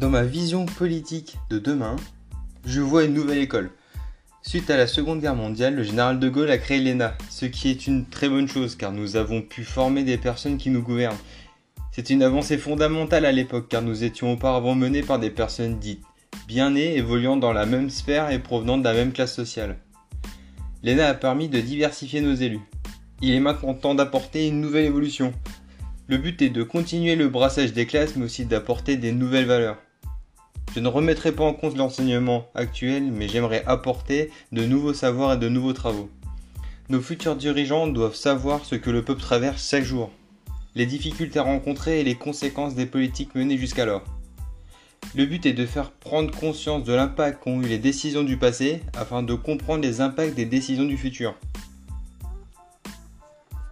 Dans ma vision politique de demain, je vois une nouvelle école. Suite à la Seconde Guerre mondiale, le général de Gaulle a créé l'ENA, ce qui est une très bonne chose car nous avons pu former des personnes qui nous gouvernent. C'est une avancée fondamentale à l'époque car nous étions auparavant menés par des personnes dites bien nées, évoluant dans la même sphère et provenant de la même classe sociale. L'ENA a permis de diversifier nos élus. Il est maintenant temps d'apporter une nouvelle évolution. Le but est de continuer le brassage des classes mais aussi d'apporter des nouvelles valeurs. Je ne remettrai pas en cause l'enseignement actuel, mais j'aimerais apporter de nouveaux savoirs et de nouveaux travaux. Nos futurs dirigeants doivent savoir ce que le peuple traverse chaque jour, les difficultés rencontrées et les conséquences des politiques menées jusqu'alors. Le but est de faire prendre conscience de l'impact qu'ont eu les décisions du passé afin de comprendre les impacts des décisions du futur.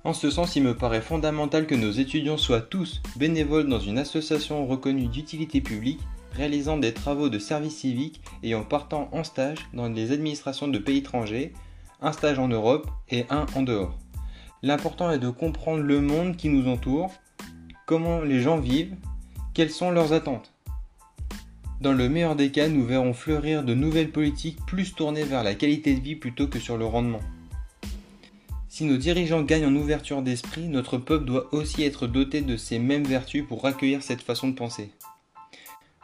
En ce sens, il me paraît fondamental que nos étudiants soient tous bénévoles dans une association reconnue d'utilité publique réalisant des travaux de service civique et en partant en stage dans les administrations de pays étrangers, un stage en Europe et un en dehors. L'important est de comprendre le monde qui nous entoure, comment les gens vivent, quelles sont leurs attentes. Dans le meilleur des cas, nous verrons fleurir de nouvelles politiques plus tournées vers la qualité de vie plutôt que sur le rendement. Si nos dirigeants gagnent en ouverture d'esprit, notre peuple doit aussi être doté de ces mêmes vertus pour accueillir cette façon de penser.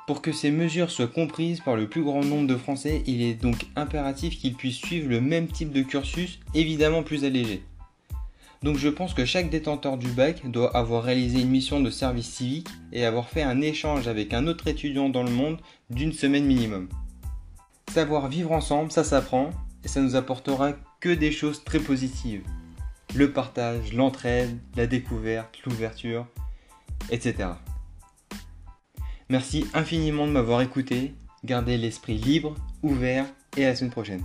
Pour que ces mesures soient comprises par le plus grand nombre de Français, il est donc impératif qu'ils puissent suivre le même type de cursus, évidemment plus allégé. Donc je pense que chaque détenteur du bac doit avoir réalisé une mission de service civique et avoir fait un échange avec un autre étudiant dans le monde d'une semaine minimum. Savoir vivre ensemble, ça s'apprend et ça nous apportera que des choses très positives. Le partage, l'entraide, la découverte, l'ouverture, etc. Merci infiniment de m'avoir écouté. Gardez l'esprit libre, ouvert et à la semaine prochaine.